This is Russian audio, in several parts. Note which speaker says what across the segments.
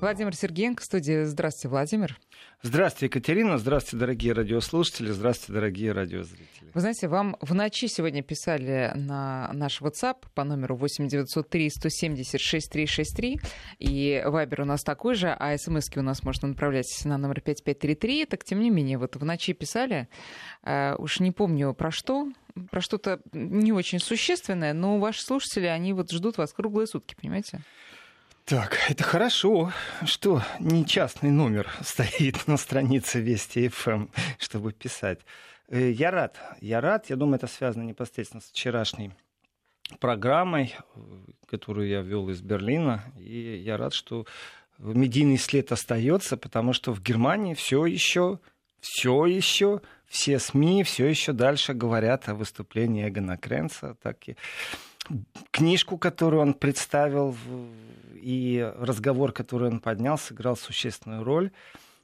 Speaker 1: Владимир Сергеенко, студия. Здравствуйте, Владимир.
Speaker 2: Здравствуйте, Екатерина. Здравствуйте, дорогие радиослушатели. Здравствуйте, дорогие радиозрители.
Speaker 1: Вы знаете, вам в ночи сегодня писали на наш WhatsApp по номеру 8903 170 6363. И вайбер у нас такой же, а смс у нас можно направлять на номер 5533. Так, тем не менее, вот в ночи писали. Uh, уж не помню про что, про что-то не очень существенное, но ваши слушатели, они вот ждут вас круглые сутки, понимаете?
Speaker 2: Так, это хорошо, что не частный номер стоит на странице Вести ФМ, эм, чтобы писать. Э, я рад, я рад. Я думаю, это связано непосредственно с вчерашней программой, э, которую я вел из Берлина. И я рад, что медийный след остается, потому что в Германии все еще, все еще, все СМИ все еще дальше говорят о выступлении Эгона Кренца. Так и книжку, которую он представил, и разговор, который он поднял, сыграл существенную роль.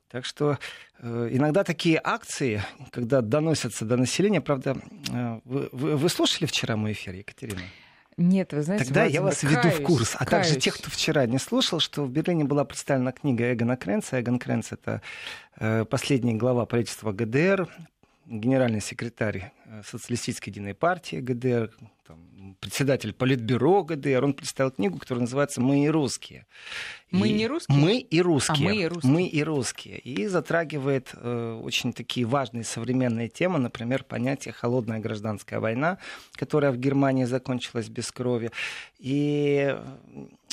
Speaker 2: Так что э, иногда такие акции, когда доносятся до населения, правда, э, вы, вы, вы слушали вчера мой эфир, Екатерина?
Speaker 1: Нет, вы знаете,
Speaker 2: Тогда
Speaker 1: Владимир,
Speaker 2: я вас
Speaker 1: каюсь,
Speaker 2: веду в курс. А
Speaker 1: каюсь.
Speaker 2: также тех, кто вчера не слушал, что в Берлине была представлена книга Эгона Кренца. Эгон Кренц — это э, последняя глава правительства ГДР, генеральный секретарь э, социалистической единой партии ГДР, там, председатель Политбюро ГДР, он представил книгу, которая называется «Мы и русские».
Speaker 1: Мы
Speaker 2: и...
Speaker 1: не русские?
Speaker 2: Мы и русские.
Speaker 1: А, мы и русские.
Speaker 2: Мы и русские. И затрагивает э, очень такие важные современные темы, например, понятие «холодная гражданская война», которая в Германии закончилась без крови. И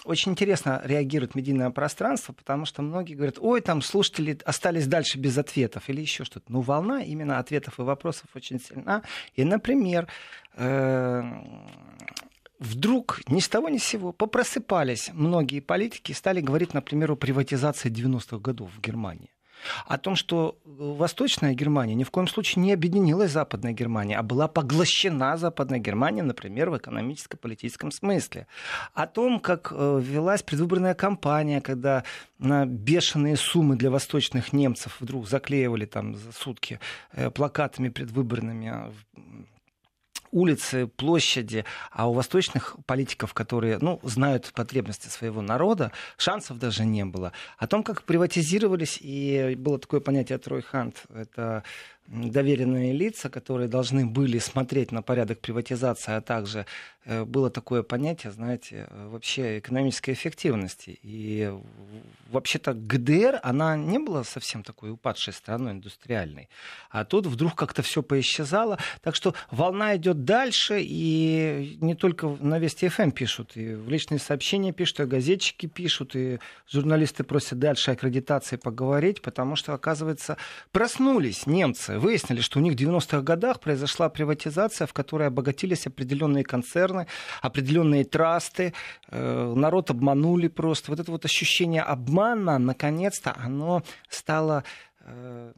Speaker 2: очень интересно реагирует медийное пространство, потому что многие говорят, ой, там слушатели остались дальше без ответов или еще что-то. Ну, волна именно ответов и вопросов очень сильна. И, например, э, вдруг ни с того ни с сего попросыпались многие политики и стали говорить, например, о приватизации 90-х годов в Германии о том, что Восточная Германия ни в коем случае не объединилась с Западной Германией, а была поглощена Западной Германией, например, в экономическо-политическом смысле. О том, как э, велась предвыборная кампания, когда на бешеные суммы для восточных немцев вдруг заклеивали там за сутки э, плакатами предвыборными улицы, площади, а у восточных политиков, которые ну, знают потребности своего народа, шансов даже не было. О том, как приватизировались, и было такое понятие тройхант, это доверенные лица, которые должны были смотреть на порядок приватизации, а также э, было такое понятие, знаете, э, вообще экономической эффективности. И вообще-то ГДР, она не была совсем такой упадшей страной индустриальной. А тут вдруг как-то все поисчезало. Так что волна идет дальше, и не только на Вести ФМ пишут, и в личные сообщения пишут, и газетчики пишут, и журналисты просят дальше аккредитации поговорить, потому что, оказывается, проснулись немцы выяснили, что у них в 90-х годах произошла приватизация, в которой обогатились определенные концерны, определенные трасты, э, народ обманули просто. Вот это вот ощущение обмана, наконец-то, оно стало э,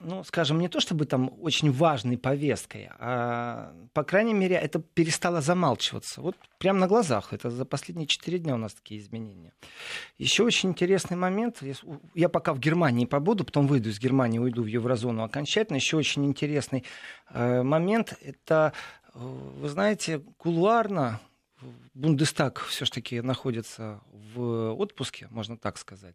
Speaker 2: ну, скажем, не то чтобы там очень важной повесткой, а, по крайней мере, это перестало замалчиваться. Вот прямо на глазах. Это за последние четыре дня у нас такие изменения. Еще очень интересный момент. Я пока в Германии побуду, потом выйду из Германии, уйду в еврозону окончательно. Еще очень интересный э, момент. Это, э, вы знаете, кулуарно Бундестаг все-таки находится в отпуске, можно так сказать.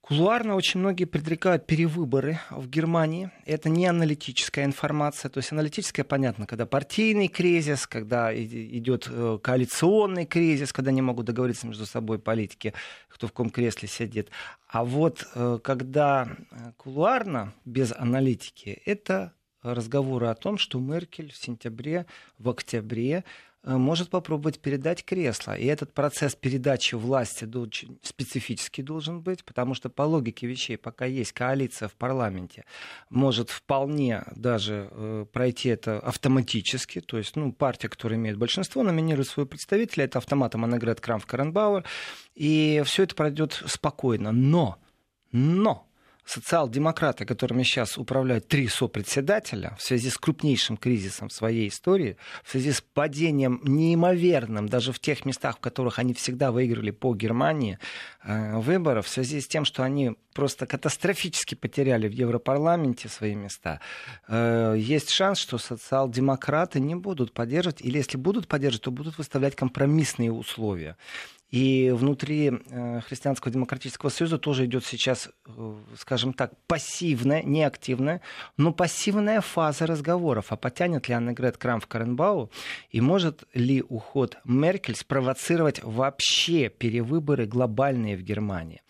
Speaker 2: Кулуарно очень многие предрекают перевыборы в Германии. Это не аналитическая информация. То есть аналитическая, понятно, когда партийный кризис, когда идет э, коалиционный кризис, когда не могут договориться между собой политики, кто в каком кресле сидит. А вот э, когда э, кулуарно, без аналитики, это разговоры о том, что Меркель в сентябре, в октябре может попробовать передать кресло. И этот процесс передачи власти очень специфический должен быть, потому что по логике вещей, пока есть коалиция в парламенте, может вполне даже э, пройти это автоматически. То есть ну, партия, которая имеет большинство, номинирует своего представителя, это автоматом Аннегрет Крамф Каренбауэр, и все это пройдет спокойно. Но, но, социал-демократы, которыми сейчас управляют три сопредседателя, в связи с крупнейшим кризисом в своей истории, в связи с падением неимоверным, даже в тех местах, в которых они всегда выиграли по Германии, э, выборов, в связи с тем, что они просто катастрофически потеряли в Европарламенте свои места, э, есть шанс, что социал-демократы не будут поддерживать, или если будут поддерживать, то будут выставлять компромиссные условия. И внутри э, Христианского демократического союза тоже идет сейчас, э, скажем так, пассивная, не активная, но пассивная фаза разговоров. А потянет ли Аннегрет Крам в Каренбау? И может ли уход Меркель спровоцировать вообще перевыборы глобальные в Германии?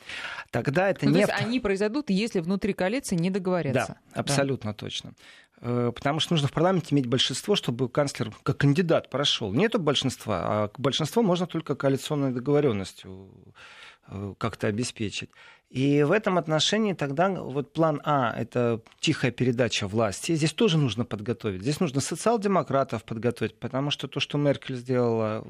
Speaker 2: Тогда это
Speaker 1: ну,
Speaker 2: не...
Speaker 1: То есть они произойдут, если внутри коалиции не договорятся.
Speaker 2: Да, абсолютно да. точно. Э, потому что нужно в парламенте иметь большинство, чтобы канцлер как кандидат прошел. Нету большинства, а большинство можно только коалиционной договоренностью э, как-то обеспечить. И в этом отношении тогда вот план А – это тихая передача власти. Здесь тоже нужно подготовить. Здесь нужно социал-демократов подготовить, потому что то, что Меркель сделала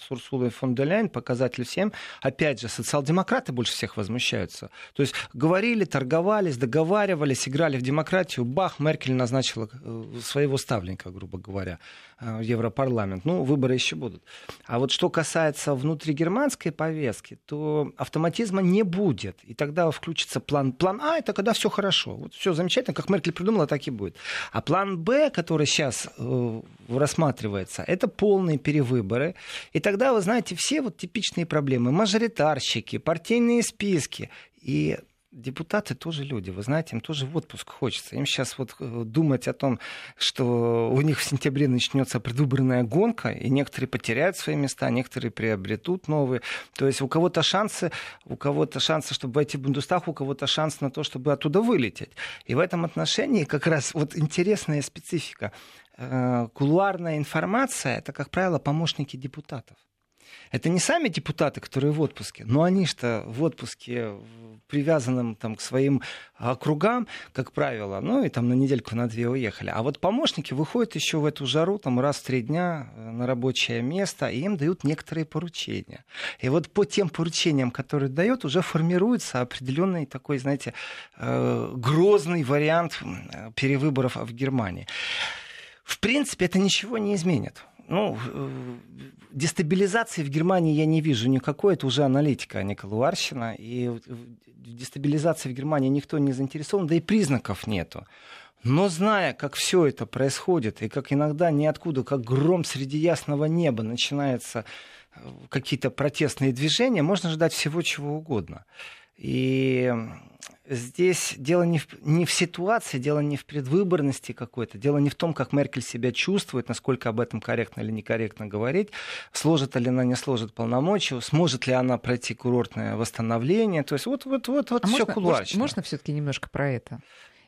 Speaker 2: с Урсулой фон де Ляйн, показатель всем, опять же, социал-демократы больше всех возмущаются. То есть говорили, торговались, договаривались, играли в демократию. Бах, Меркель назначила э, своего ставленника, грубо говоря, э, в Европарламент. Ну, выборы еще будут. А вот что касается внутригерманской повестки, то автоматизма не будет нет. И тогда включится план. План А это когда все хорошо. Вот все замечательно, как Меркель придумала, так и будет. А план Б, который сейчас э, рассматривается, это полные перевыборы. И тогда, вы знаете, все вот типичные проблемы. Мажоритарщики, партийные списки. И депутаты тоже люди, вы знаете, им тоже в отпуск хочется. Им сейчас вот э, думать о том, что у них в сентябре начнется предвыборная гонка, и некоторые потеряют свои места, некоторые приобретут новые. То есть у кого-то шансы, у кого-то шансы, чтобы войти в Бундестаг, у кого-то шанс на то, чтобы оттуда вылететь. И в этом отношении как раз вот интересная специфика. Э, кулуарная информация — это, как правило, помощники депутатов. Это не сами депутаты, которые в отпуске, но они что в отпуске привязанным там, к своим округам, как правило, ну и там на недельку, на две уехали. А вот помощники выходят еще в эту жару там раз в три дня э, на рабочее место, и им дают некоторые поручения. И вот по тем поручениям, которые дают, уже формируется определенный такой, знаете, э, грозный вариант перевыборов в Германии. В принципе, это ничего не изменит ну, э, дестабилизации в Германии я не вижу никакой. Это уже аналитика, а не колуарщина. И дестабилизации в Германии никто не заинтересован, да и признаков нету. Но зная, как все это происходит, и как иногда ниоткуда, как гром среди ясного неба начинаются э, какие-то протестные движения, можно ждать всего чего угодно. И здесь дело не в, не в ситуации, дело не в предвыборности какой-то, дело не в том, как Меркель себя чувствует, насколько об этом корректно или некорректно говорить, сложит ли она, не сложит полномочия, сможет ли она пройти курортное восстановление. То есть вот, вот, вот, вот а все кулуарично.
Speaker 1: Можно, можно все-таки немножко про это?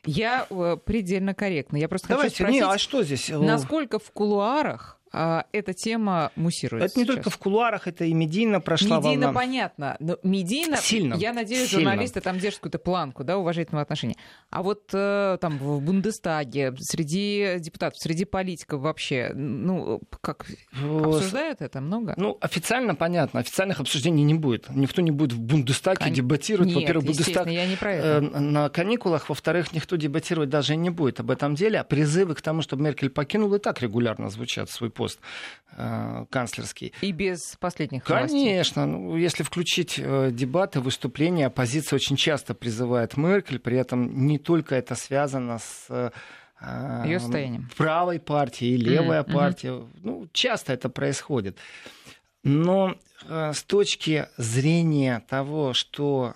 Speaker 1: Я э, предельно корректно. Я просто
Speaker 2: Давайте,
Speaker 1: хочу спросить,
Speaker 2: не, а что здесь?
Speaker 1: насколько в кулуарах эта тема муссируется.
Speaker 2: Это не
Speaker 1: сейчас.
Speaker 2: только в кулуарах, это и медийно прошла
Speaker 1: медийно
Speaker 2: волна.
Speaker 1: понятно, но медийно,
Speaker 2: Сильно.
Speaker 1: я надеюсь,
Speaker 2: Сильно.
Speaker 1: журналисты там держат какую-то планку, да, уважительного отношения. А вот э, там в Бундестаге, среди депутатов, среди политиков вообще, ну, как обсуждают это много?
Speaker 2: Ну, официально понятно, официальных обсуждений не будет. Никто не будет в Бундестаге Кон... дебатировать.
Speaker 1: Нет,
Speaker 2: Во-первых, Бундестаг
Speaker 1: я не про это.
Speaker 2: Э, на каникулах, во-вторых, никто дебатировать даже не будет об этом деле, а призывы к тому, чтобы Меркель покинула, и так регулярно звучат свой пост э, канцлерский.
Speaker 1: И без последних
Speaker 2: Конечно. Ну, если включить э, дебаты, выступления, оппозиция очень часто призывает Меркель, при этом не только это связано с э,
Speaker 1: ее состоянием.
Speaker 2: правой партией и левая
Speaker 1: mm-hmm.
Speaker 2: партия. Ну, часто это происходит. Но с точки зрения того, что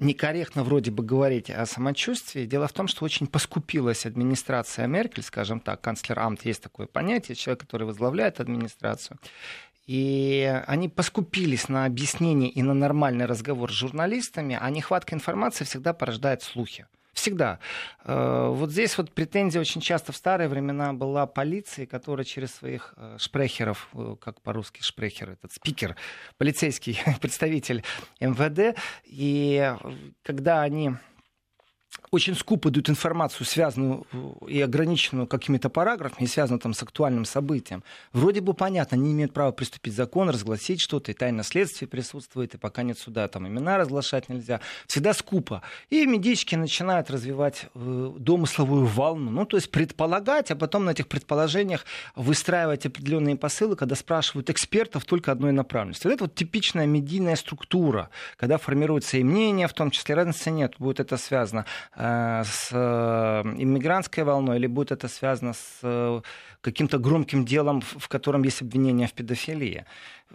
Speaker 2: некорректно вроде бы говорить о самочувствии. Дело в том, что очень поскупилась администрация Меркель, скажем так, канцлер Амт, есть такое понятие, человек, который возглавляет администрацию. И они поскупились на объяснение и на нормальный разговор с журналистами, а нехватка информации всегда порождает слухи. Всегда. Э, вот здесь вот претензия очень часто в старые времена была полиции, которая через своих э, шпрехеров, э, как по-русски шпрехер, этот спикер, полицейский представитель МВД, и когда они очень скупо дают информацию, связанную и ограниченную какими-то параграфами, связанную там с актуальным событием. Вроде бы понятно, они имеют право приступить закон, разгласить что-то, и тайное следствие присутствует, и пока нет суда, там имена разглашать нельзя. Всегда скупо. И медички начинают развивать э, домысловую волну, ну, то есть предполагать, а потом на этих предположениях выстраивать определенные посылы, когда спрашивают экспертов только одной направленности. Вот это вот типичная медийная структура, когда формируется и мнение, в том числе разницы нет, будет это связано с иммигрантской волной, или будет это связано с каким-то громким делом, в котором есть обвинение в педофилии.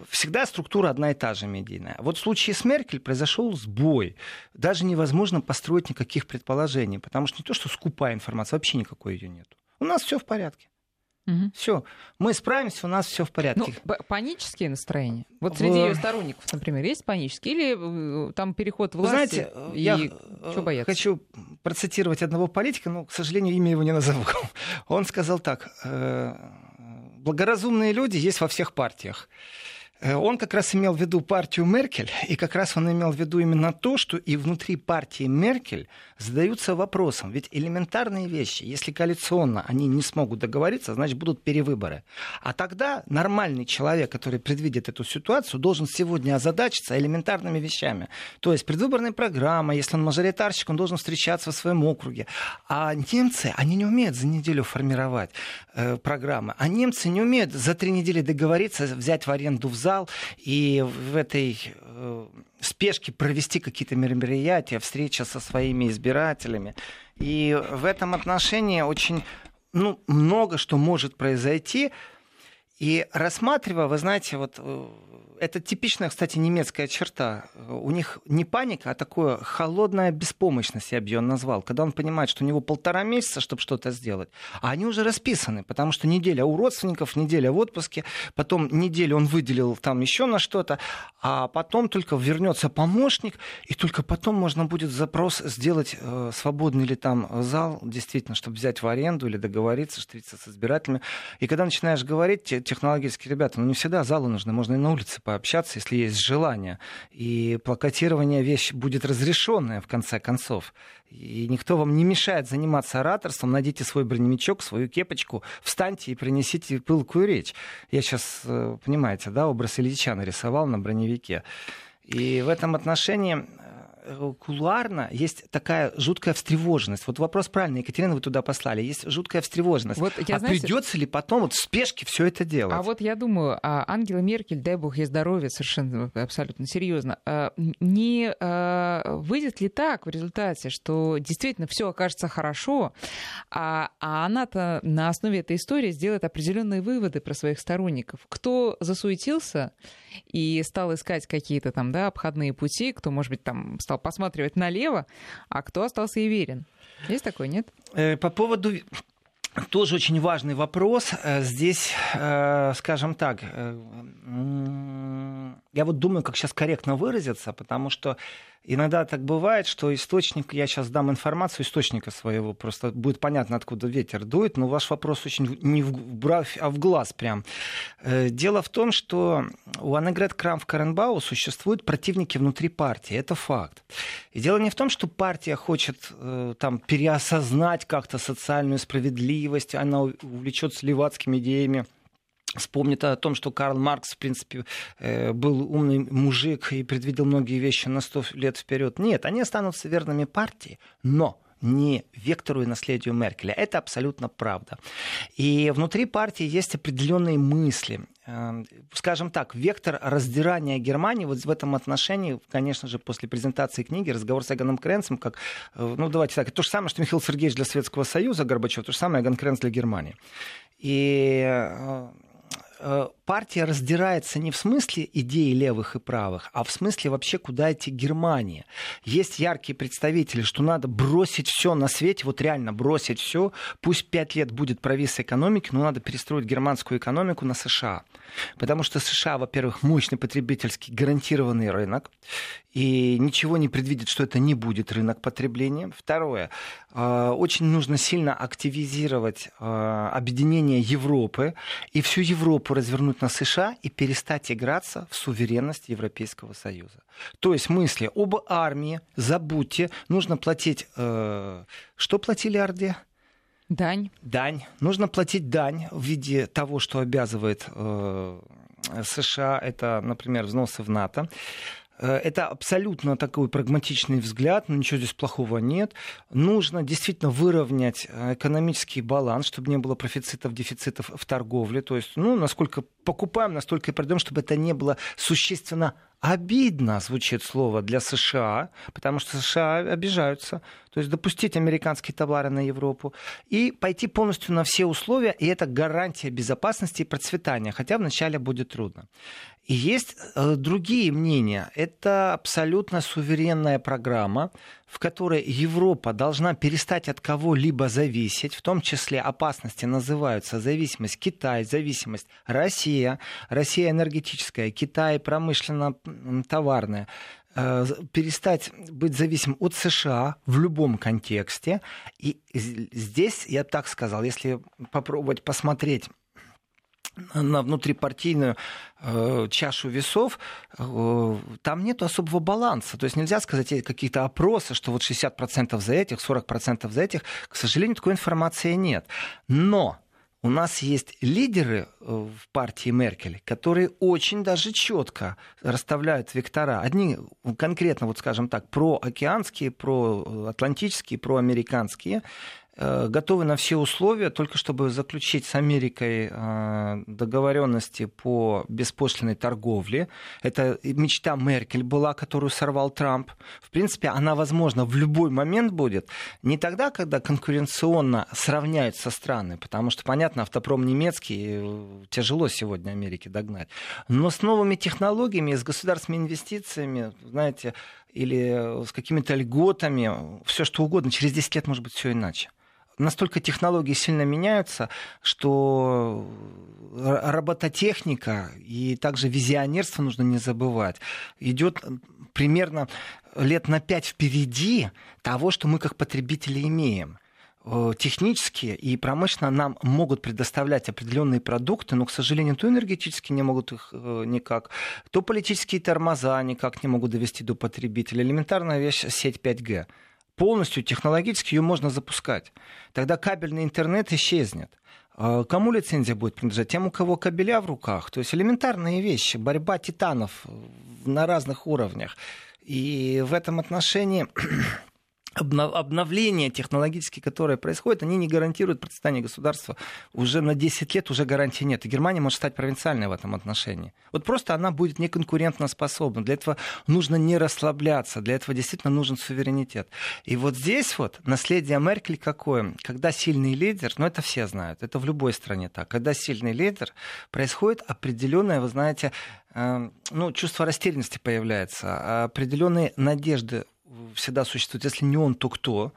Speaker 2: Всегда структура одна и та же медийная. Вот в случае с Меркель произошел сбой. Даже невозможно построить никаких предположений, потому что не то, что скупая информация, вообще никакой ее нет. У нас все в порядке. Угу. Все, мы справимся, у нас все в порядке.
Speaker 1: Ну, панические настроения. Вот среди ее сторонников, например, есть панические или э, там переход власти?
Speaker 2: Вы знаете, и я что бояться? хочу процитировать одного политика, но, к сожалению, имя его не назову. Он сказал так: «Э, благоразумные люди есть во всех партиях. Э, он как раз имел в виду партию Меркель, и как раз он имел в виду именно то, что и внутри партии Меркель задаются вопросом. Ведь элементарные вещи, если коалиционно они не смогут договориться, значит будут перевыборы. А тогда нормальный человек, который предвидит эту ситуацию, должен сегодня озадачиться элементарными вещами. То есть предвыборная программа, если он мажоритарщик, он должен встречаться в своем округе. А немцы, они не умеют за неделю формировать э, программы. А немцы не умеют за три недели договориться, взять в аренду в зал и в этой э, спешке провести какие-то мероприятия, встреча со своими избирателями. И в этом отношении очень ну, много что может произойти. И рассматривая, вы знаете, вот э, это типичная, кстати, немецкая черта. У них не паника, а такое холодная беспомощность, я бы ее назвал. Когда он понимает, что у него полтора месяца, чтобы что-то сделать, а они уже расписаны, потому что неделя у родственников, неделя в отпуске, потом неделю он выделил там еще на что-то, а потом только вернется помощник, и только потом можно будет запрос сделать, э, свободный ли там зал, действительно, чтобы взять в аренду или договориться, встретиться с избирателями. И когда начинаешь говорить, технологические ребята, ну не всегда залы нужны, можно и на улице пообщаться, если есть желание. И плакатирование вещь будет разрешенная в конце концов. И никто вам не мешает заниматься ораторством. Найдите свой броневичок, свою кепочку, встаньте и принесите пылкую речь. Я сейчас, э, понимаете, да, образ Ильича нарисовал на броневике. И в этом отношении Э, кулуарно есть такая жуткая встревоженность. Вот вопрос правильный, Екатерина, вы туда послали. Есть жуткая встревоженность. Вот я, а знаете, придется ли потом вот в спешке все это делать?
Speaker 1: А вот я думаю, а Ангела Меркель, дай бог ей здоровья, совершенно абсолютно серьезно, а, не а, выйдет ли так в результате, что действительно все окажется хорошо, а, а она-то на основе этой истории сделает определенные выводы про своих сторонников. Кто засуетился и стал искать какие-то там, да, обходные пути, кто, может быть, там стал посматривать налево, а кто остался и верен. Есть такой, нет?
Speaker 2: Э, по поводу тоже очень важный вопрос. Э, здесь, э, скажем так, я вот думаю, как сейчас корректно выразиться, потому что Иногда так бывает, что источник, я сейчас дам информацию источника своего, просто будет понятно, откуда ветер дует, но ваш вопрос очень не в бровь, а в глаз прям. Э, дело в том, что у Аннегрет Крам в Каренбау существуют противники внутри партии, это факт. И дело не в том, что партия хочет э, там переосознать как-то социальную справедливость, она увлечется левацкими идеями вспомнит о том, что Карл Маркс, в принципе, э, был умный мужик и предвидел многие вещи на сто лет вперед. Нет, они останутся верными партии, но не вектору и наследию Меркеля. Это абсолютно правда. И внутри партии есть определенные мысли. Э, скажем так, вектор раздирания Германии вот в этом отношении, конечно же, после презентации книги, разговор с Эганом Кренцем, как, э, ну давайте так, то же самое, что Михаил Сергеевич для Советского Союза, Горбачев, то же самое Эгон Кренц для Германии. И Э, партия раздирается не в смысле идеи левых и правых, а в смысле вообще, куда идти Германия. Есть яркие представители, что надо бросить все на свете, вот реально бросить все. Пусть пять лет будет провис экономики, но надо перестроить германскую экономику на США. Потому что США, во-первых, мощный потребительский гарантированный рынок, и ничего не предвидит, что это не будет рынок потребления. Второе, э, очень нужно сильно активизировать э, объединение Европы и всю Европу развернуть на США и перестать играться в суверенность Европейского Союза. То есть мысли об армии, забудьте, нужно платить... Э, что платили Орде?
Speaker 1: Дань.
Speaker 2: Дань. Нужно платить дань в виде того, что обязывает э, США, это, например, взносы в НАТО. Э, это абсолютно такой прагматичный взгляд, но ничего здесь плохого нет. Нужно действительно выровнять э, экономический баланс, чтобы не было профицитов, дефицитов в торговле. То есть, ну, насколько покупаем, настолько и продаем, чтобы это не было существенно обидно звучит слово для США, потому что США обижаются. То есть допустить американские товары на Европу и пойти полностью на все условия, и это гарантия безопасности и процветания, хотя вначале будет трудно. И есть э, другие мнения. Это абсолютно суверенная программа, в которой Европа должна перестать от кого-либо зависеть, в том числе опасности называются зависимость Китай, зависимость Россия, Россия энергетическая, Китай промышленно-товарная, э, перестать быть зависимым от США в любом контексте. И здесь, я так сказал, если попробовать посмотреть на внутрипартийную э, чашу весов, э, там нет особого баланса. То есть нельзя сказать э, какие-то опросы, что вот 60% за этих, 40% за этих. К сожалению, такой информации нет. Но у нас есть лидеры в партии Меркель, которые очень даже четко расставляют вектора. Одни конкретно, вот скажем так, проокеанские, проатлантические, проамериканские. Э, готовы на все условия, только чтобы заключить с Америкой э, договоренности по беспошлиной торговле. Это мечта Меркель была, которую сорвал Трамп. В принципе, она, возможно, в любой момент будет. Не тогда, когда конкуренционно сравняются страны, потому что, понятно, автопром немецкий э, тяжело сегодня Америке догнать. Но с новыми технологиями, с государственными инвестициями, знаете, или с какими-то льготами, все что угодно, через 10 лет может быть все иначе настолько технологии сильно меняются, что робототехника и также визионерство нужно не забывать. Идет примерно лет на пять впереди того, что мы как потребители имеем технически и промышленно нам могут предоставлять определенные продукты, но, к сожалению, то энергетически не могут их э, никак, то политические тормоза никак не могут довести до потребителя. Элементарная вещь — сеть 5G полностью технологически ее можно запускать. Тогда кабельный интернет исчезнет. А кому лицензия будет принадлежать? Тем, у кого кабеля в руках. То есть элементарные вещи, борьба титанов на разных уровнях. И в этом отношении обновления технологические, которые происходят, они не гарантируют процветание государства. Уже на 10 лет уже гарантии нет. И Германия может стать провинциальной в этом отношении. Вот просто она будет неконкурентно способна. Для этого нужно не расслабляться. Для этого действительно нужен суверенитет. И вот здесь вот наследие Меркель какое? Когда сильный лидер, ну это все знают, это в любой стране так, когда сильный лидер, происходит определенное, вы знаете, э, ну, чувство растерянности появляется, определенные надежды всегда существует. Если не он, то кто?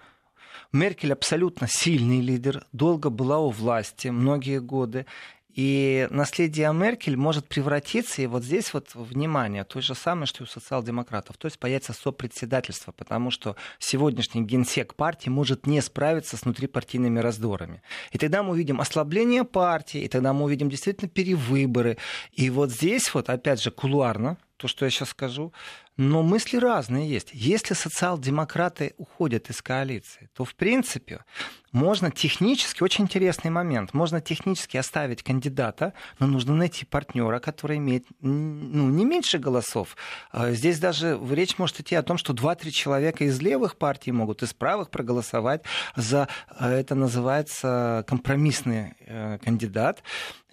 Speaker 2: Меркель абсолютно сильный лидер, долго была у власти, многие годы. И наследие Меркель может превратиться, и вот здесь вот внимание, то же самое, что и у социал-демократов, то есть появится сопредседательство, потому что сегодняшний генсек партии может не справиться с внутрипартийными раздорами. И тогда мы увидим ослабление партии, и тогда мы увидим действительно перевыборы. И вот здесь вот, опять же, кулуарно, то, что я сейчас скажу, но мысли разные есть. Если социал-демократы уходят из коалиции, то, в принципе, можно технически, очень интересный момент, можно технически оставить кандидата, но нужно найти партнера, который имеет ну, не меньше голосов. А здесь даже речь может идти о том, что 2-3 человека из левых партий могут из правых проголосовать за, а, это называется, компромиссный э, кандидат.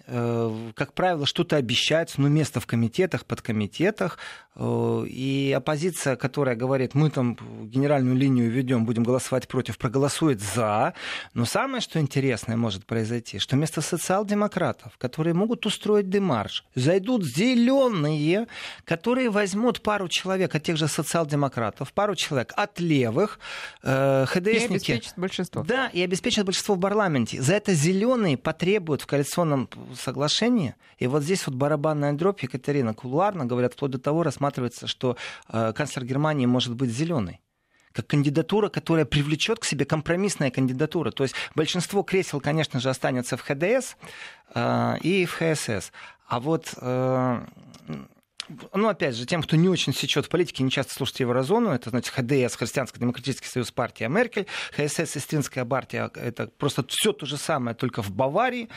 Speaker 2: Э, как правило, что-то обещается, но место в комитетах, подкомитетах. Э, и оппозиция, которая говорит, мы там генеральную линию ведем, будем голосовать против, проголосует за. Но самое, что интересное может произойти, что вместо социал-демократов, которые могут устроить демарш, зайдут зеленые, которые возьмут пару человек от тех же социал-демократов, пару человек от левых, э, ХДСники. И
Speaker 1: обеспечат большинство.
Speaker 2: Да, и обеспечат большинство в парламенте. За это зеленые потребуют в коалиционном соглашение. И вот здесь вот барабанная дробь, Екатерина, кулуарно говорят, вплоть до того рассматривается, что э, канцлер Германии может быть зеленый как кандидатура, которая привлечет к себе компромиссная кандидатура. То есть большинство кресел, конечно же, останется в ХДС э, и в ХСС. А вот э, ну, опять же, тем, кто не очень сечет в политике, не часто слушает Еврозону, это, значит, ХДС, Христианско-демократический союз, партия Меркель, ХСС, Сестринская партия, это просто все то же самое, только в Баварии,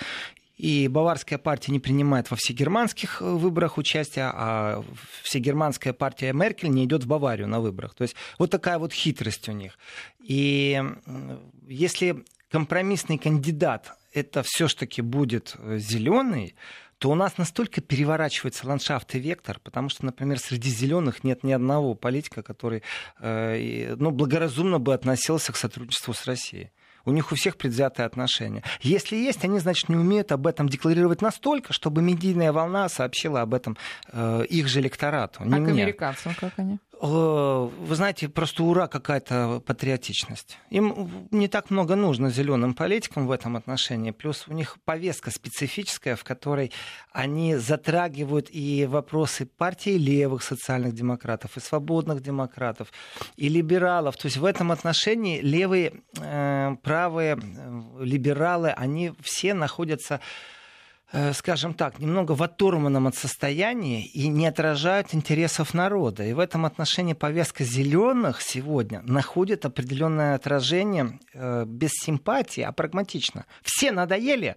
Speaker 2: и баварская партия не принимает во всегерманских э, выборах участия, а всегерманская партия Меркель не идет в Баварию на выборах. То есть вот такая вот хитрость у них. И если компромиссный кандидат это все-таки будет э, зеленый, то у нас настолько переворачивается ландшафт и вектор, потому что, например, среди зеленых нет ни одного политика, который э, ну, благоразумно бы относился к сотрудничеству с Россией. У них у всех предвзятые отношения. Если есть, они, значит, не умеют об этом декларировать настолько, чтобы медийная волна сообщила об этом э, их же электорату.
Speaker 1: Не а мне. к американцам как они?
Speaker 2: Э, вы знаете, просто ура какая-то патриотичность. Им не так много нужно зеленым политикам в этом отношении. Плюс у них повестка специфическая, в которой они затрагивают и вопросы партии левых социальных демократов, и свободных демократов, и либералов. То есть в этом отношении левые, э, правые, э, либералы, они все находятся скажем так, немного в оторванном от состояния и не отражают интересов народа. И в этом отношении повестка зеленых сегодня находит определенное отражение э, без симпатии, а прагматично. Все надоели,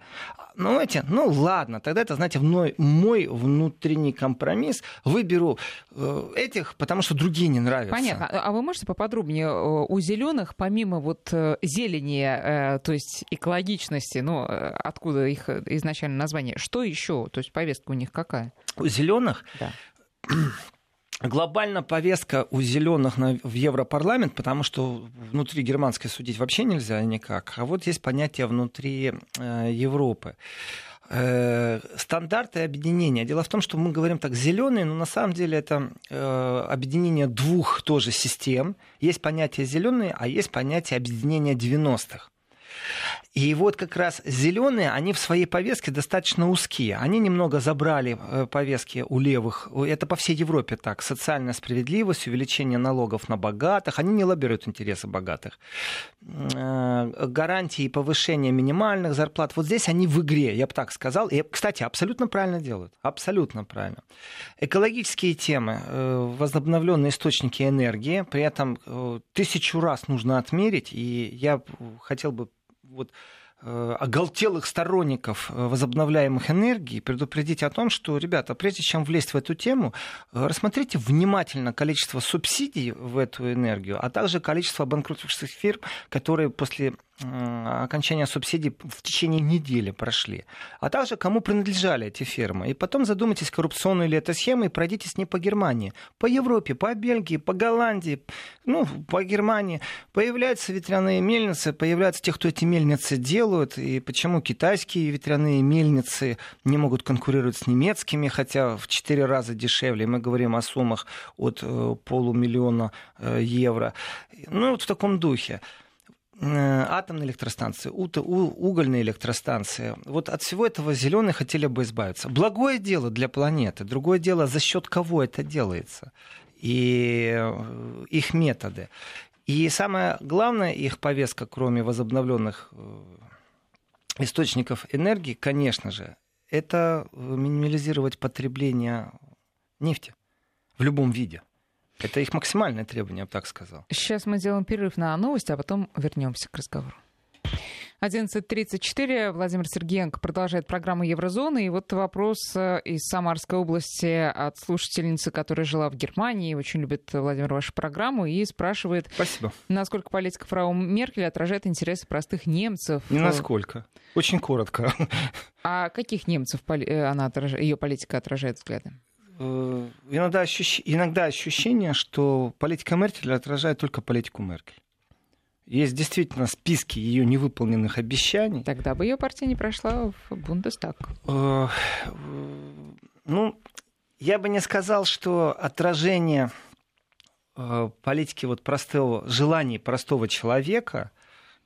Speaker 2: ну эти, ну ладно, тогда это, знаете, мой, мой внутренний компромисс. Выберу э, этих, потому что другие не нравятся.
Speaker 1: Понятно. А вы можете поподробнее у зеленых, помимо вот зелени, то есть экологичности, ну откуда их изначально название, название. Что еще? То есть повестка у них какая?
Speaker 2: У зеленых? Да. Глобально повестка у зеленых в Европарламент, потому что внутри германской судить вообще нельзя никак. А вот есть понятие внутри э, Европы э, стандарты объединения. Дело в том, что мы говорим так зеленые, но на самом деле это э, объединение двух тоже систем. Есть понятие зеленые, а есть понятие объединения 90-х. И вот как раз зеленые, они в своей повестке достаточно узкие. Они немного забрали э, повестки у левых. Это по всей Европе так. Социальная справедливость, увеличение налогов на богатых. Они не лоббируют интересы богатых. Э, гарантии повышения минимальных зарплат. Вот здесь они в игре, я бы так сказал. И, кстати, абсолютно правильно делают. Абсолютно правильно. Экологические темы, э, возобновленные источники энергии. При этом тысячу раз нужно отмерить. И я хотел бы вот э, оголтелых сторонников э, возобновляемых энергий предупредить о том, что, ребята, прежде чем влезть в эту тему, э, рассмотрите внимательно количество субсидий в эту энергию, а также количество банкротившихся фирм, которые после окончания субсидий в течение недели прошли, а также кому принадлежали эти фирмы. И потом задумайтесь, коррупционную ли это схема, и пройдитесь не по Германии, по Европе, по Бельгии, по Голландии, ну, по Германии. Появляются ветряные мельницы, появляются те, кто эти мельницы делают, и почему китайские ветряные мельницы не могут конкурировать с немецкими, хотя в четыре раза дешевле. Мы говорим о суммах от э, полумиллиона э, евро. Ну, вот в таком духе. Э, атомные электростанции, угольные электростанции. Вот от всего этого зеленые хотели бы избавиться. Благое дело для планеты, другое дело, за счет кого это делается и э, их методы. И самое главное, их повестка, кроме возобновленных э, источников энергии, конечно же, это минимализировать потребление нефти в любом виде. Это их максимальное требование, я бы так сказал.
Speaker 1: Сейчас мы сделаем перерыв на новости, а потом вернемся к разговору. 11.34. Владимир Сергеенко продолжает программу Еврозоны. И вот вопрос э, из Самарской области от слушательницы, которая жила в Германии. Очень любит, Владимир, вашу программу. И спрашивает,
Speaker 2: Спасибо.
Speaker 1: насколько политика фрау Меркель отражает интересы простых немцев.
Speaker 2: Не насколько. Очень коротко.
Speaker 1: А каких немцев э, она отраж... ее политика отражает взгляды?
Speaker 2: Э, иногда, ощущ... иногда ощущение, что политика Меркель отражает только политику Меркель. Есть действительно списки ее невыполненных обещаний.
Speaker 1: Тогда бы ее партия не прошла в Бундестаг.
Speaker 2: Э, ну, я бы не сказал, что отражение э, политики вот простого, желаний простого человека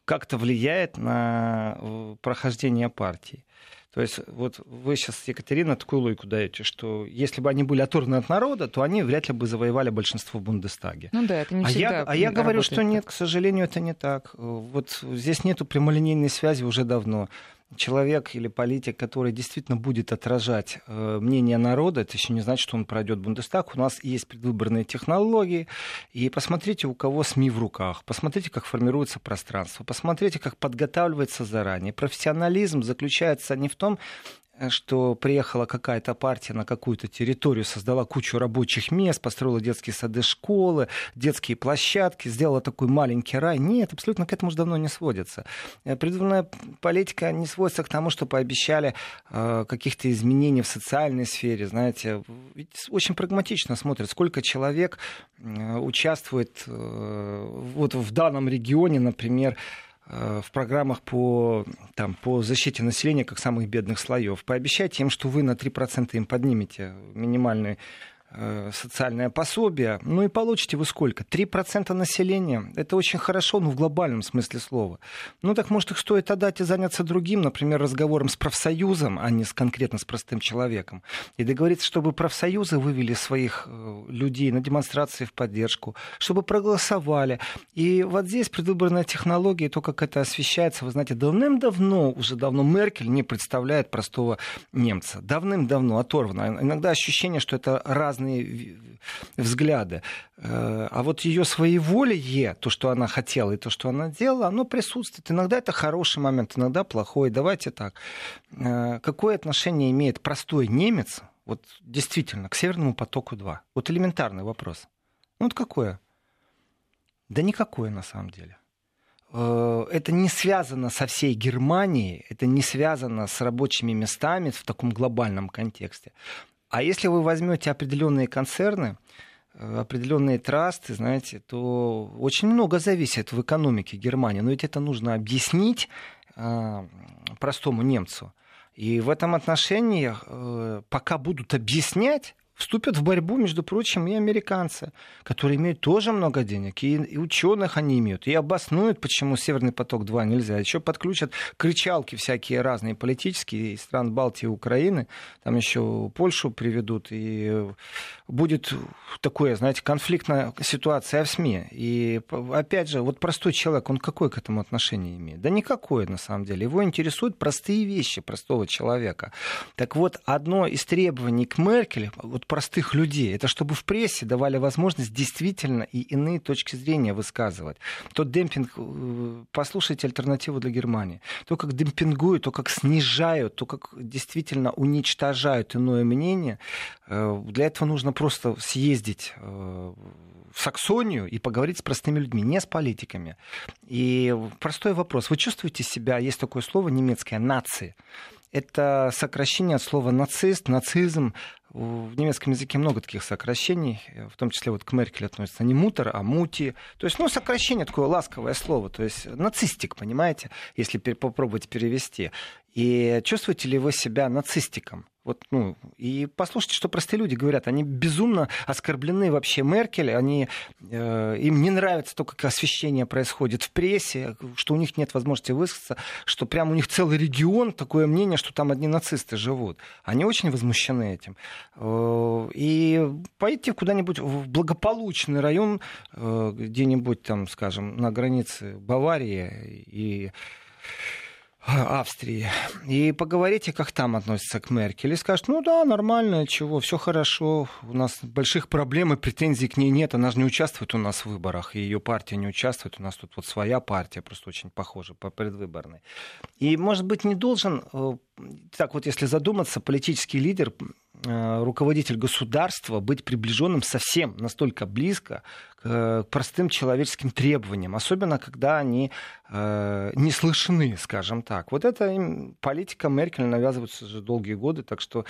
Speaker 2: как-то влияет на прохождение партии. То есть вот вы сейчас, Екатерина, такую логику даете, что если бы они были оторваны от народа, то они вряд ли бы завоевали большинство в Бундестаге.
Speaker 1: Ну да, это не
Speaker 2: а
Speaker 1: всегда
Speaker 2: я, А я говорю, что нет, к сожалению, это не так. Вот здесь нету прямолинейной связи уже давно человек или политик, который действительно будет отражать э, мнение народа, это еще не значит, что он пройдет Бундестаг. У нас есть предвыборные технологии. И посмотрите, у кого СМИ в руках. Посмотрите, как формируется пространство. Посмотрите, как подготавливается заранее. Профессионализм заключается не в том, что приехала какая-то партия на какую-то территорию, создала кучу рабочих мест, построила детские сады, школы, детские площадки, сделала такой маленький рай. Нет, абсолютно к этому же давно не сводится. Э, предвыборная политика не сводится к тому, что пообещали э, каких-то изменений в социальной сфере. Знаете, ведь очень прагматично смотрят, сколько человек э, участвует э, вот в данном регионе, например, Э, в программах по, там, по защите населения как самых бедных слоев. Пообещайте им, что вы на 3% им поднимете минимальный Э, социальное пособие, ну и получите вы сколько? 3% населения. Это очень хорошо, но в глобальном смысле слова. Ну так может их стоит отдать и заняться другим, например, разговором с профсоюзом, а не с, конкретно с простым человеком. И договориться, чтобы профсоюзы вывели своих э, людей на демонстрации в поддержку, чтобы проголосовали. И вот здесь предвыборная технология, то, как это освещается, вы знаете, давным-давно, уже давно Меркель не представляет простого немца. Давным-давно оторвано. Иногда ощущение, что это раз разные взгляды. Э, а вот ее своеволие, то, что она хотела и то, что она делала, оно присутствует. Иногда это хороший момент, иногда плохой. Давайте так. Э, какое отношение имеет простой немец, вот действительно, к Северному потоку-2? Вот элементарный вопрос. Ну вот какое? Да никакое на самом деле э, это не связано со всей Германией, это не связано с рабочими местами в таком глобальном контексте. А если вы возьмете определенные концерны, э, определенные трасты, знаете, то очень много зависит в экономике Германии. Но ведь это нужно объяснить э, простому немцу. И в этом отношении, э, пока будут объяснять, вступят в борьбу, между прочим, и американцы, которые имеют тоже много денег, и, и ученых они имеют, и обоснуют, почему Северный поток-2 нельзя. Еще подключат кричалки всякие разные политические из стран Балтии Украины, там еще Польшу приведут, и будет такое, знаете, конфликтная ситуация в СМИ. И опять же, вот простой человек, он какое к этому отношение имеет? Да никакое, на самом деле. Его интересуют простые вещи простого человека. Так вот, одно из требований к Меркель, вот простых людей. Это чтобы в прессе давали возможность действительно и иные точки зрения высказывать. Тот демпинг, э, послушайте альтернативу для Германии. То, как демпингуют, то, как снижают, то, как действительно уничтожают иное мнение. Э, для этого нужно просто съездить э, в Саксонию и поговорить с простыми людьми, не с политиками. И простой вопрос. Вы чувствуете себя, есть такое слово немецкое, нации. Это сокращение от слова нацист, нацизм. В немецком языке много таких сокращений, в том числе вот к Меркель относится не мутер, а мути. То есть, ну, сокращение такое ласковое слово, то есть нацистик, понимаете, если попробовать перевести. И чувствуете ли вы себя нацистиком? Вот, ну, и послушайте, что простые люди говорят. Они безумно оскорблены вообще Меркель. Они, э, им не нравится то, как освещение происходит в прессе, что у них нет возможности высказаться, что прямо у них целый регион, такое мнение, что там одни нацисты живут. Они очень возмущены этим. Э, и пойти куда-нибудь в благополучный район, э, где-нибудь там, скажем, на границе Баварии и Австрии. И поговорите, как там относятся к Меркель. И скажут, ну да, нормально, чего, все хорошо, у нас больших проблем и претензий к ней нет, она же не участвует у нас в выборах, и ее партия не участвует, у нас тут вот своя партия, просто очень похожа по предвыборной. И, может быть, не должен, э, так вот, если задуматься, политический лидер руководитель государства быть приближенным совсем настолько близко к простым человеческим требованиям, особенно когда они э, не слышны, скажем так. Вот это им политика Меркель навязывается уже долгие годы, так что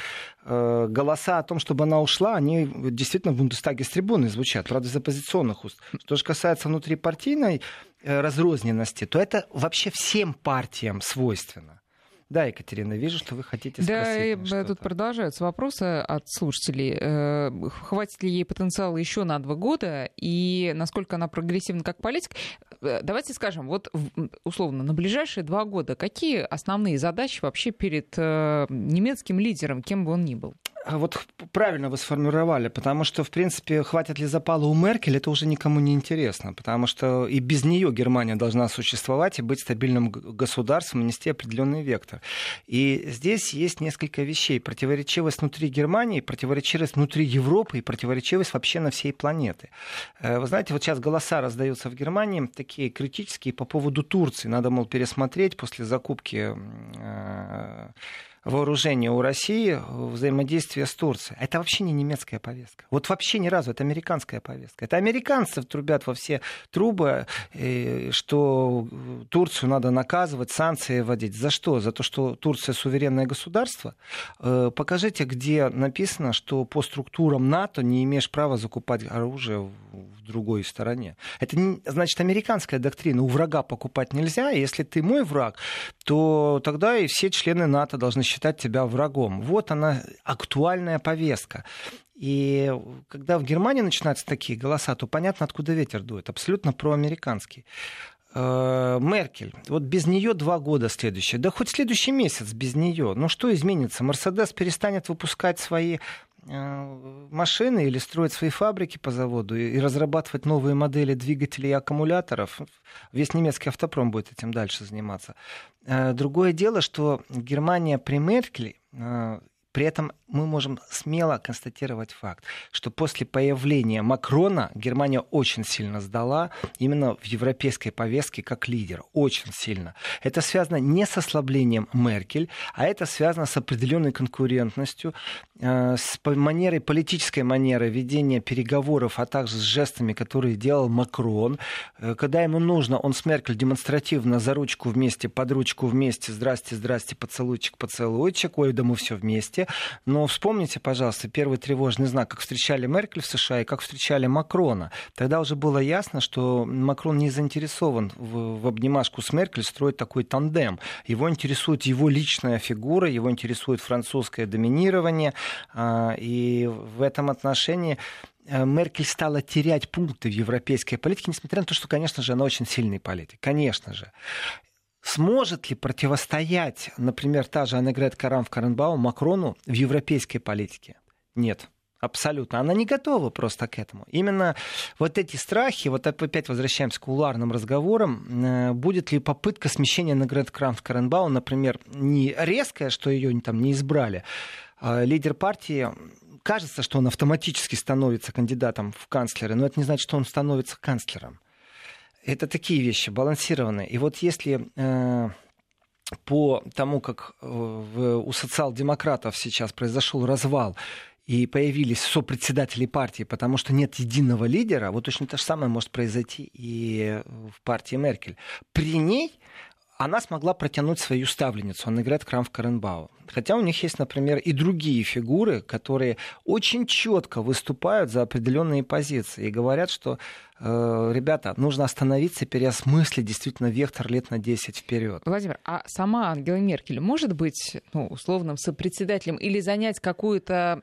Speaker 2: э, голоса о том, чтобы она ушла, они действительно в Бундестаге с трибуны звучат, правда, из оппозиционных уст. Что же касается внутрипартийной э, разрозненности, то это вообще всем партиям свойственно. Да, Екатерина, вижу, что вы хотите спросить.
Speaker 1: Да, тут продолжаются вопросы от слушателей. Э, хватит ли ей потенциала еще на два года и насколько она прогрессивна как политик? Э, давайте скажем, вот условно, на ближайшие два года какие основные задачи вообще перед э, немецким лидером, кем бы он ни был?
Speaker 2: А вот правильно вы сформировали, потому что, в принципе, хватит ли запала у Меркель, это уже никому не интересно, потому что и без нее Германия должна существовать и быть стабильным государством, нести определенный вектор. И здесь есть несколько вещей. Противоречивость внутри Германии, противоречивость внутри Европы и противоречивость вообще на всей планеты. Э, вы знаете, вот сейчас голоса раздаются в Германии такие критические по поводу Турции. Надо, мол, пересмотреть после закупки э, вооружения у России взаимодействие с Турцией. Это вообще не немецкая повестка. Вот вообще ни разу. Это американская повестка. Это американцы трубят во все трубы, э, что Турцию надо наказывать, санкции вводить. За что? За то, что Турция суверенное государство? Э, покажите, где написано, что по структурам НАТО не имеешь права закупать оружие в другой стороне. Это не, значит американская доктрина. У врага покупать нельзя. Если ты мой враг, то тогда и все члены НАТО должны считать тебя врагом. Вот она актуальная повестка. И когда в Германии начинаются такие голоса, то понятно, откуда ветер дует. Абсолютно проамериканский. Э, Меркель. Вот без нее два года следующие. Да хоть следующий месяц без нее. Ну что изменится? Мерседес перестанет выпускать свои машины или строить свои фабрики по заводу и разрабатывать новые модели двигателей и аккумуляторов. Весь немецкий автопром будет этим дальше заниматься. Э, другое дело, что Германия при Меркеле при этом мы можем смело констатировать факт, что после появления Макрона Германия очень сильно сдала именно в европейской повестке как лидер. Очень сильно. Это связано не с ослаблением Меркель, а это связано с определенной конкурентностью, э, с манерой, политической манерой ведения переговоров, а также с жестами, которые делал Макрон. Э, когда ему нужно, он с Меркель демонстративно за ручку вместе, под ручку вместе, здрасте, здрасте, поцелуйчик, поцелуйчик, ой, да мы все вместе. Но вспомните, пожалуйста, первый тревожный знак, как встречали Меркель в США и как встречали Макрона. Тогда уже было ясно, что Макрон не заинтересован в, в обнимашку с Меркель строить такой тандем. Его интересует его личная фигура, его интересует французское доминирование. А, и в этом отношении э, Меркель стала терять пункты в европейской политике, несмотря на то, что, конечно же, она очень сильный политик. Конечно же. Сможет ли противостоять, например, та же Аннегрет Карам в Каренбау Макрону в европейской политике? Нет. Абсолютно. Она не готова просто к этому. Именно вот эти страхи, вот опять возвращаемся к уларным разговорам, э, будет ли попытка смещения на Грэнд Крам в Каренбау, например, не резкая, что ее там не избрали, а лидер партии кажется, что он автоматически становится кандидатом в канцлеры, но это не значит, что он становится канцлером. Это такие вещи балансированные. И вот если э, по тому, как э, в, у социал-демократов сейчас произошел развал, и появились сопредседатели партии, потому что нет единого лидера, вот точно то же самое может произойти и в партии Меркель. При ней она смогла протянуть свою ставленницу, она играет Крамф Каренбау. Хотя у них есть, например, и другие фигуры, которые очень четко выступают за определенные позиции и говорят, что э, ребята, нужно остановиться и переосмыслить действительно вектор лет на 10 вперед.
Speaker 1: Владимир, а сама Ангела Меркель может быть ну, условным сопредседателем или занять какую-то...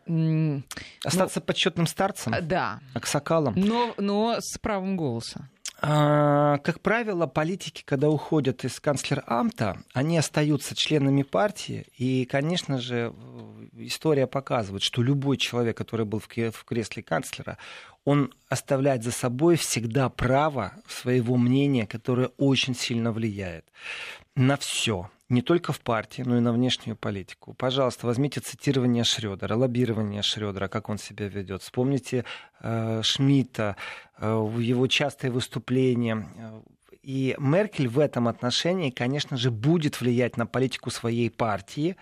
Speaker 2: Остаться ну, почетным старцем?
Speaker 1: Да.
Speaker 2: Аксакалом?
Speaker 1: Но, но с правом голоса.
Speaker 2: А, как правило, политики, когда уходят из канцлер-амта, они остаются членами партии. И, конечно же, история показывает, что любой человек, который был в кресле канцлера, он оставляет за собой всегда право своего мнения, которое очень сильно влияет на все не только в партии, но и на внешнюю политику. Пожалуйста, возьмите цитирование Шредера, лоббирование Шредера, как он себя ведет. Вспомните э, Шмидта, э, его частые выступления. И Меркель в этом отношении, конечно же, будет влиять на политику своей партии.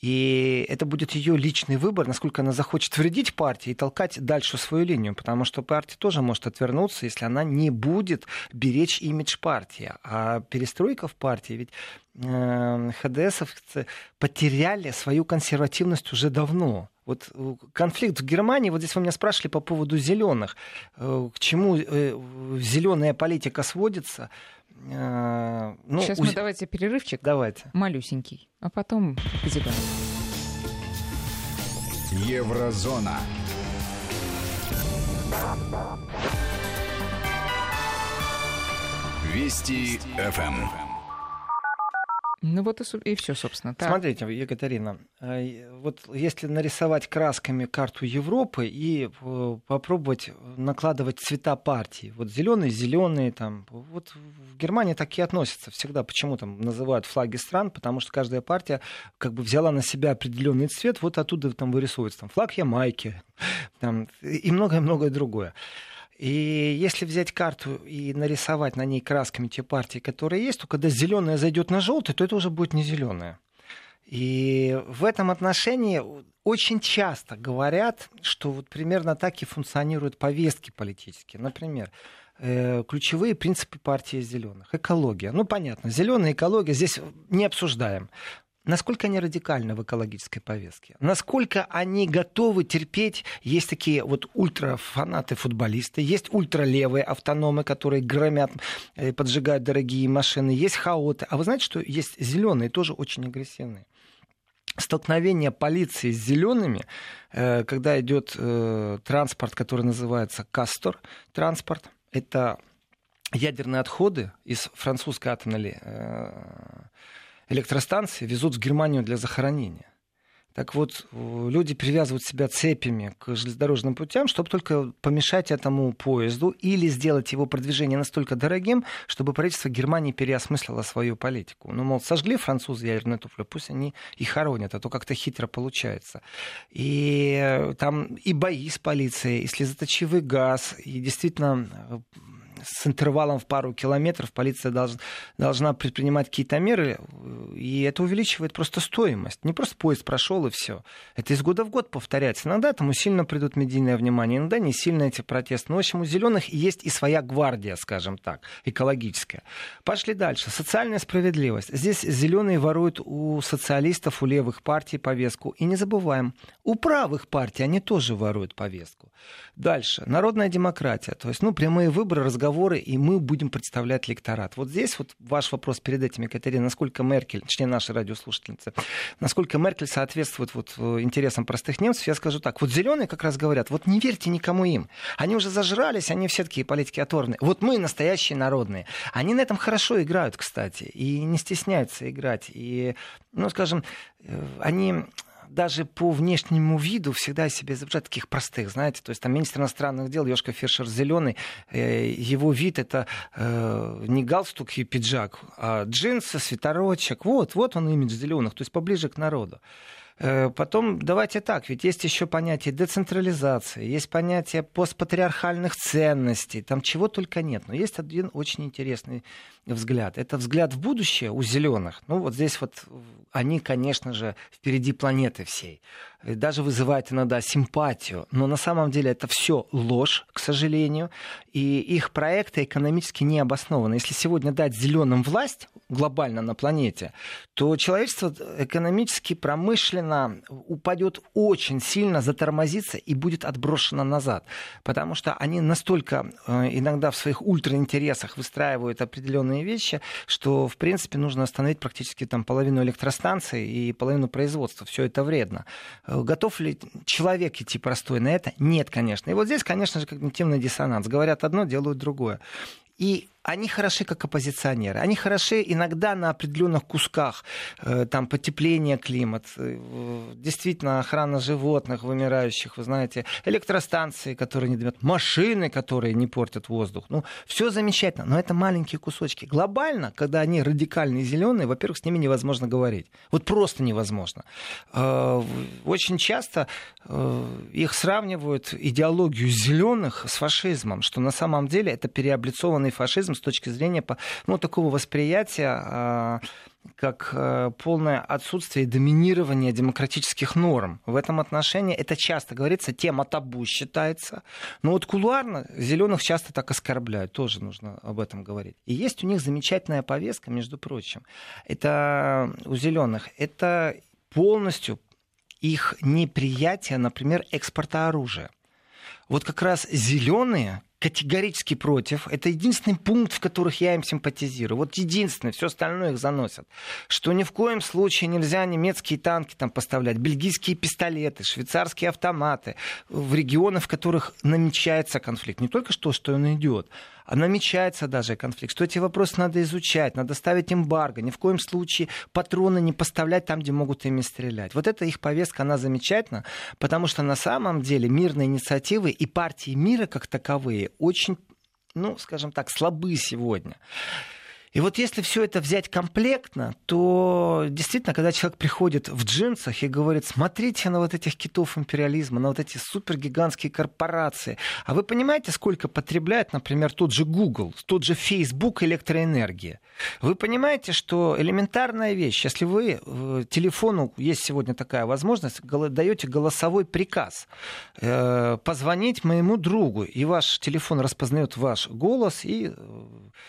Speaker 2: И это будет ее личный выбор, насколько она захочет вредить партии и толкать дальше свою линию, потому что партия тоже может отвернуться, если она не будет беречь имидж партии. А перестройка в партии, ведь э, ХДСовцы потеряли свою консервативность уже давно. Вот э, конфликт в Германии, вот здесь вы меня спрашивали по поводу зеленых. Э, к чему э, зеленая политика сводится?
Speaker 1: Ну, Сейчас у... мы давайте перерывчик.
Speaker 2: Давайте.
Speaker 1: Малюсенький. А потом зеленым.
Speaker 3: Еврозона. Вести ФМ.
Speaker 1: Ну вот и, и все, собственно.
Speaker 2: Так. Смотрите, Екатерина, э, вот если нарисовать красками карту Европы и э, попробовать накладывать цвета партии, вот зеленые, зеленые, там, вот в Германии такие относятся всегда. Почему там называют флаги стран? Потому что каждая партия как бы взяла на себя определенный цвет, вот оттуда там вырисовывается там, флаг Ямайки там, и многое-многое другое. И если взять карту и нарисовать на ней красками те партии, которые есть, то когда зеленая зайдет на желтый, то это уже будет не зеленая. И в этом отношении очень часто говорят, что вот примерно так и функционируют повестки политические. Например, э, ключевые принципы партии зеленых. Экология. Ну, понятно, зеленая экология здесь не обсуждаем. Насколько они радикальны в экологической повестке? Насколько они готовы терпеть? Есть такие вот ультрафанаты футболисты, есть ультралевые автономы, которые громят, э, поджигают дорогие машины, есть хаоты. А вы знаете, что есть зеленые, тоже очень агрессивные? столкновение полиции с зелеными, э, когда идет э, транспорт, который называется Кастор транспорт, это ядерные отходы из французской атомной электростанции везут в Германию для захоронения. Так вот, люди привязывают себя цепями к железнодорожным путям, чтобы только помешать этому поезду или сделать его продвижение настолько дорогим, чтобы правительство Германии переосмыслило свою политику. Ну, мол, сожгли французы ядерное топливо, пусть они и хоронят, а то как-то хитро получается. И там и бои с полицией, и слезоточивый газ, и действительно с интервалом в пару километров полиция долж, должна предпринимать какие-то меры, и это увеличивает просто стоимость. Не просто поезд прошел и все. Это из года в год повторяется. Иногда этому сильно придут медийное внимание, иногда не сильно эти протесты. Но, в общем, у зеленых есть и своя гвардия, скажем так, экологическая. Пошли дальше. Социальная справедливость. Здесь зеленые воруют у социалистов, у левых партий повестку. И не забываем, у правых партий они тоже воруют повестку. Дальше. Народная демократия. То есть, ну, прямые выборы, разговоры, и мы будем представлять электорат. Вот здесь вот ваш вопрос перед этим, Екатерина, насколько Меркель, точнее, наши радиослушательницы, насколько Меркель соответствует вот э, интересам простых немцев, я скажу так. Вот зеленые как раз говорят, вот не верьте никому им. Они уже зажрались, они все такие политики оторванные. Вот мы настоящие народные. Они на этом хорошо играют, кстати, и не стесняются играть. И, ну, скажем, э, они даже по внешнему виду всегда себе изображают таких простых, знаете, то есть там министр иностранных дел Йошка Фершер зеленый, э, его вид это э, не галстук и пиджак, а джинсы, свитерочек, вот, вот он имидж зеленых, то есть поближе к народу. Э, потом давайте так, ведь есть еще понятие децентрализации, есть понятие постпатриархальных ценностей, там чего только нет. Но есть один очень интересный взгляд. Это взгляд в будущее у зеленых. Ну вот здесь вот они, конечно же, впереди планеты всей. Даже вызывает иногда симпатию. Но на самом деле это все ложь, к сожалению. И их проекты экономически не обоснованы. Если сегодня дать зеленым власть глобально на планете, то человечество экономически, промышленно упадет очень сильно, затормозится и будет отброшено назад. Потому что они настолько э, иногда в своих ультраинтересах выстраивают определенные вещи, что, в принципе, нужно остановить практически там половину электростанций и половину производства. Все это вредно. Э, готов ли человек идти простой на это? Нет, конечно. И вот здесь, конечно же, когнитивный диссонанс. Говорят одно, делают другое. И они хороши как оппозиционеры. Они хороши иногда на определенных кусках. Э, там потепление климат, э, действительно охрана животных вымирающих, вы знаете, электростанции, которые не дают, машины, которые не портят воздух. Ну, все замечательно, но это маленькие кусочки. Глобально, когда они радикальные зеленые, во-первых, с ними невозможно говорить. Вот просто невозможно. Э, очень часто их сравнивают идеологию зеленых с фашизмом, что на самом деле это переоблицованный фашизм с точки зрения ну, такого восприятия а, как э, полное отсутствие доминирования демократических норм. В этом отношении это часто говорится, тема табу считается. Но вот кулуарно зеленых часто так оскорбляют, тоже нужно об этом говорить. И есть у них замечательная повестка, между прочим. Это у зеленых. Это полностью их неприятие, например, экспорта оружия. Вот как раз зеленые категорически против. Это единственный пункт, в которых я им симпатизирую. Вот единственный, все остальное их заносят. Что ни в коем случае нельзя немецкие танки там поставлять, бельгийские пистолеты, швейцарские автоматы в регионы, в которых намечается конфликт. Не только что, что он идет, а намечается даже конфликт, что эти вопросы надо изучать, надо ставить эмбарго, ни в коем случае патроны не поставлять там, где могут ими стрелять. Вот эта их повестка, она замечательна, потому что на самом деле мирные инициативы и партии мира как таковые очень, ну, скажем так, слабы сегодня. И вот если все это взять комплектно, то действительно, когда человек приходит в джинсах и говорит, смотрите на вот этих китов империализма, на вот эти супергигантские корпорации, а вы понимаете, сколько потребляет, например, тот же Google, тот же Facebook электроэнергии? Вы понимаете, что элементарная вещь, если вы э, телефону, есть сегодня такая возможность, даете голосовой приказ, э, позвонить моему другу, и ваш телефон распознает ваш голос и э,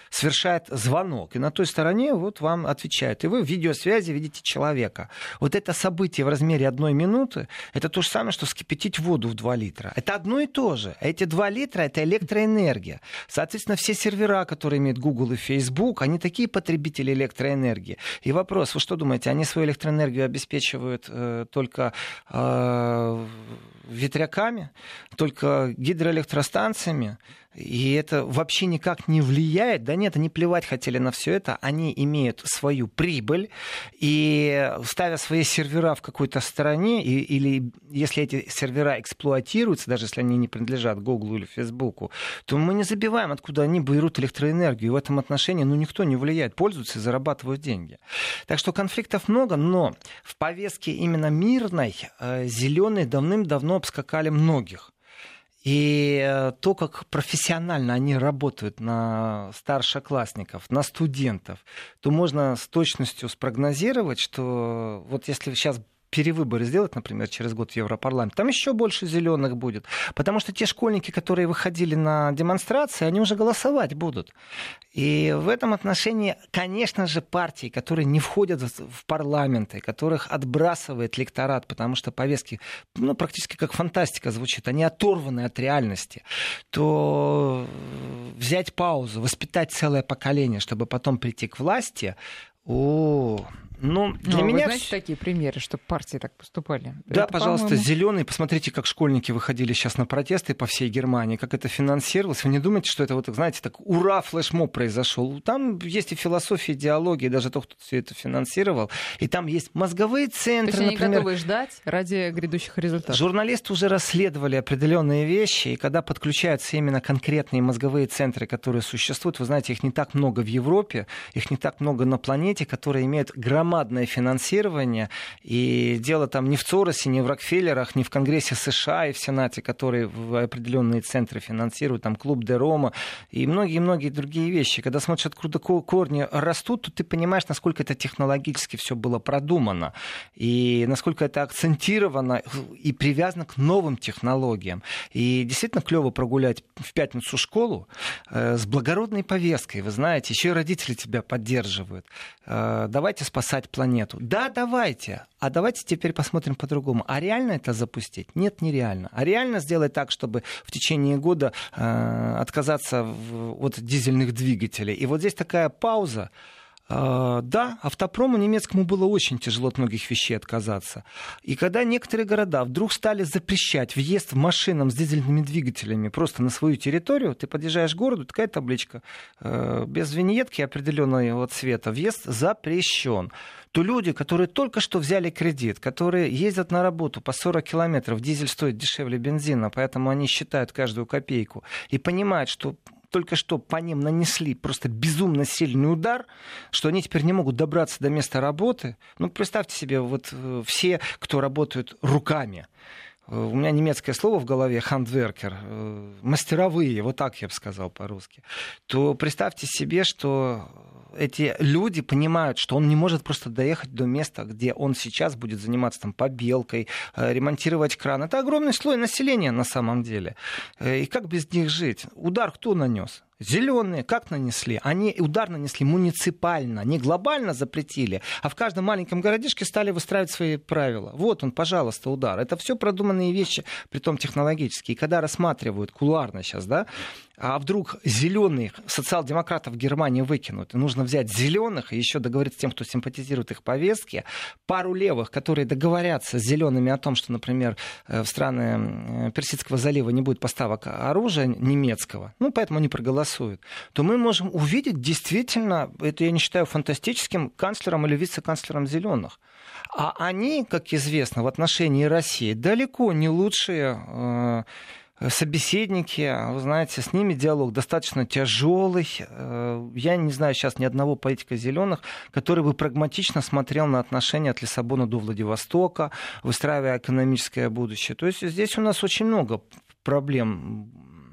Speaker 2: совершает звонок звонок, и на той стороне вот вам отвечают. И вы в видеосвязи видите человека. Вот это событие в размере одной минуты, это то же самое, что скипятить воду в 2 литра. Это одно и то же. Эти 2 литра — это электроэнергия. Соответственно, все сервера, которые имеют Google и Facebook, они такие потребители электроэнергии. И вопрос, вы что думаете, они свою электроэнергию обеспечивают э, только э, ветряками, только гидроэлектростанциями? И это вообще никак не влияет. Да нет, они плевать хотели на все это. Они имеют свою прибыль, и ставя свои сервера в какой-то стране, и, или если эти сервера эксплуатируются, даже если они не принадлежат Google или Facebook, то мы не забиваем, откуда они берут электроэнергию. В этом отношении ну, никто не влияет, пользуются и зарабатывают деньги. Так что конфликтов много, но в повестке именно мирной э, зеленые давным-давно обскакали многих. И э, то, как профессионально они работают на старшеклассников, на студентов, то можно с точностью спрогнозировать, что вот если сейчас перевыборы сделать, например, через год в Европарламент, там еще больше зеленых будет. Потому что те школьники, которые выходили на демонстрации, они уже голосовать будут. И в этом отношении, конечно же, партии, которые не входят в парламенты, которых отбрасывает лекторат, потому что повестки ну, практически как фантастика звучит, они оторваны от реальности, то взять паузу, воспитать целое поколение, чтобы потом прийти к власти, о, ну, для
Speaker 1: ну,
Speaker 2: меня...
Speaker 1: Вы знаете такие примеры, что партии так поступали?
Speaker 2: Да, это, пожалуйста, зеленые. Посмотрите, как школьники выходили сейчас на протесты по всей Германии, как это финансировалось. Вы не думаете, что это вот, знаете, так ура, флешмоб произошел. Там есть и философия, идеология, даже тот, кто все это финансировал. И там есть мозговые центры,
Speaker 1: То есть
Speaker 2: например.
Speaker 1: они готовы ждать ради грядущих результатов.
Speaker 2: Журналисты уже расследовали определенные вещи, и когда подключаются именно конкретные мозговые центры, которые существуют, вы знаете, их не так много в Европе, их не так много на планете, которые имеют громадные громадное финансирование, и дело там не в Цоросе, не в Рокфеллерах, не в Конгрессе США и в Сенате, которые в определенные центры финансируют, там клуб Де Рома и многие-многие другие вещи. Когда смотришь, откуда корни растут, то ты понимаешь, насколько это технологически все было продумано, и насколько это акцентировано и привязано к новым технологиям. И действительно клево прогулять в пятницу школу э, с благородной повесткой, вы знаете, еще и родители тебя поддерживают. Э, давайте спасать спасать планету. Да, давайте. А давайте теперь посмотрим по-другому. А реально это запустить? Нет, нереально. А реально сделать так, чтобы в течение года э, отказаться в, от дизельных двигателей. И вот здесь такая пауза. Uh, да, автопрому немецкому было очень тяжело от многих вещей отказаться. И когда некоторые города вдруг стали запрещать въезд в машинам с дизельными двигателями просто на свою территорию, ты подъезжаешь к городу, такая табличка, uh, без виньетки определенного цвета, въезд запрещен то люди, которые только что взяли кредит, которые ездят на работу по 40 километров, дизель стоит дешевле бензина, поэтому они считают каждую копейку и понимают, что только что по ним нанесли просто безумно сильный удар, что они теперь не могут добраться до места работы. Ну, представьте себе, вот э, все, кто работают руками, у меня немецкое слово в голове, хандверкер, э, мастеровые, вот так я бы сказал по-русски, то представьте себе, что эти люди понимают, что он не может просто доехать до места, где он сейчас будет заниматься там побелкой, э, ремонтировать кран. Это огромный слой населения на самом деле. Э, и как без них жить? Удар кто нанес? Зеленые как нанесли? Они удар нанесли муниципально, не глобально запретили, а в каждом маленьком городишке стали выстраивать свои правила. Вот он, пожалуйста, удар. Это все продуманные вещи, при том технологические. И когда рассматривают кулуарно сейчас, да, а вдруг зеленых социал-демократов Германии выкинут, и нужно взять зеленых и еще договориться с тем, кто симпатизирует их повестке, пару левых, которые договорятся с зелеными о том, что, например, э, в страны э, Персидского залива не будет поставок оружия немецкого, ну, поэтому они проголосуют, то мы можем увидеть действительно, это я не считаю фантастическим, канцлером или вице-канцлером зеленых. А они, как известно, в отношении России далеко не лучшие э, собеседники, вы знаете, с ними диалог достаточно тяжелый. Я не знаю сейчас ни одного политика зеленых, который бы прагматично смотрел на отношения от Лиссабона до Владивостока, выстраивая экономическое будущее. То есть здесь у нас очень много проблем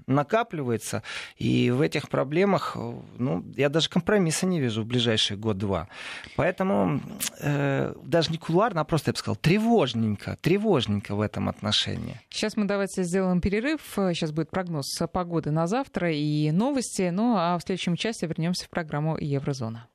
Speaker 2: накапливается, и в этих проблемах, ну, я даже компромисса не вижу в ближайший год-два. Поэтому э, даже не кулуарно, а просто, я бы сказал, тревожненько, тревожненько в этом отношении.
Speaker 1: Сейчас мы давайте сделаем перерыв. Сейчас будет прогноз погоды на завтра и новости. Ну, а в следующем часе вернемся в программу Еврозона.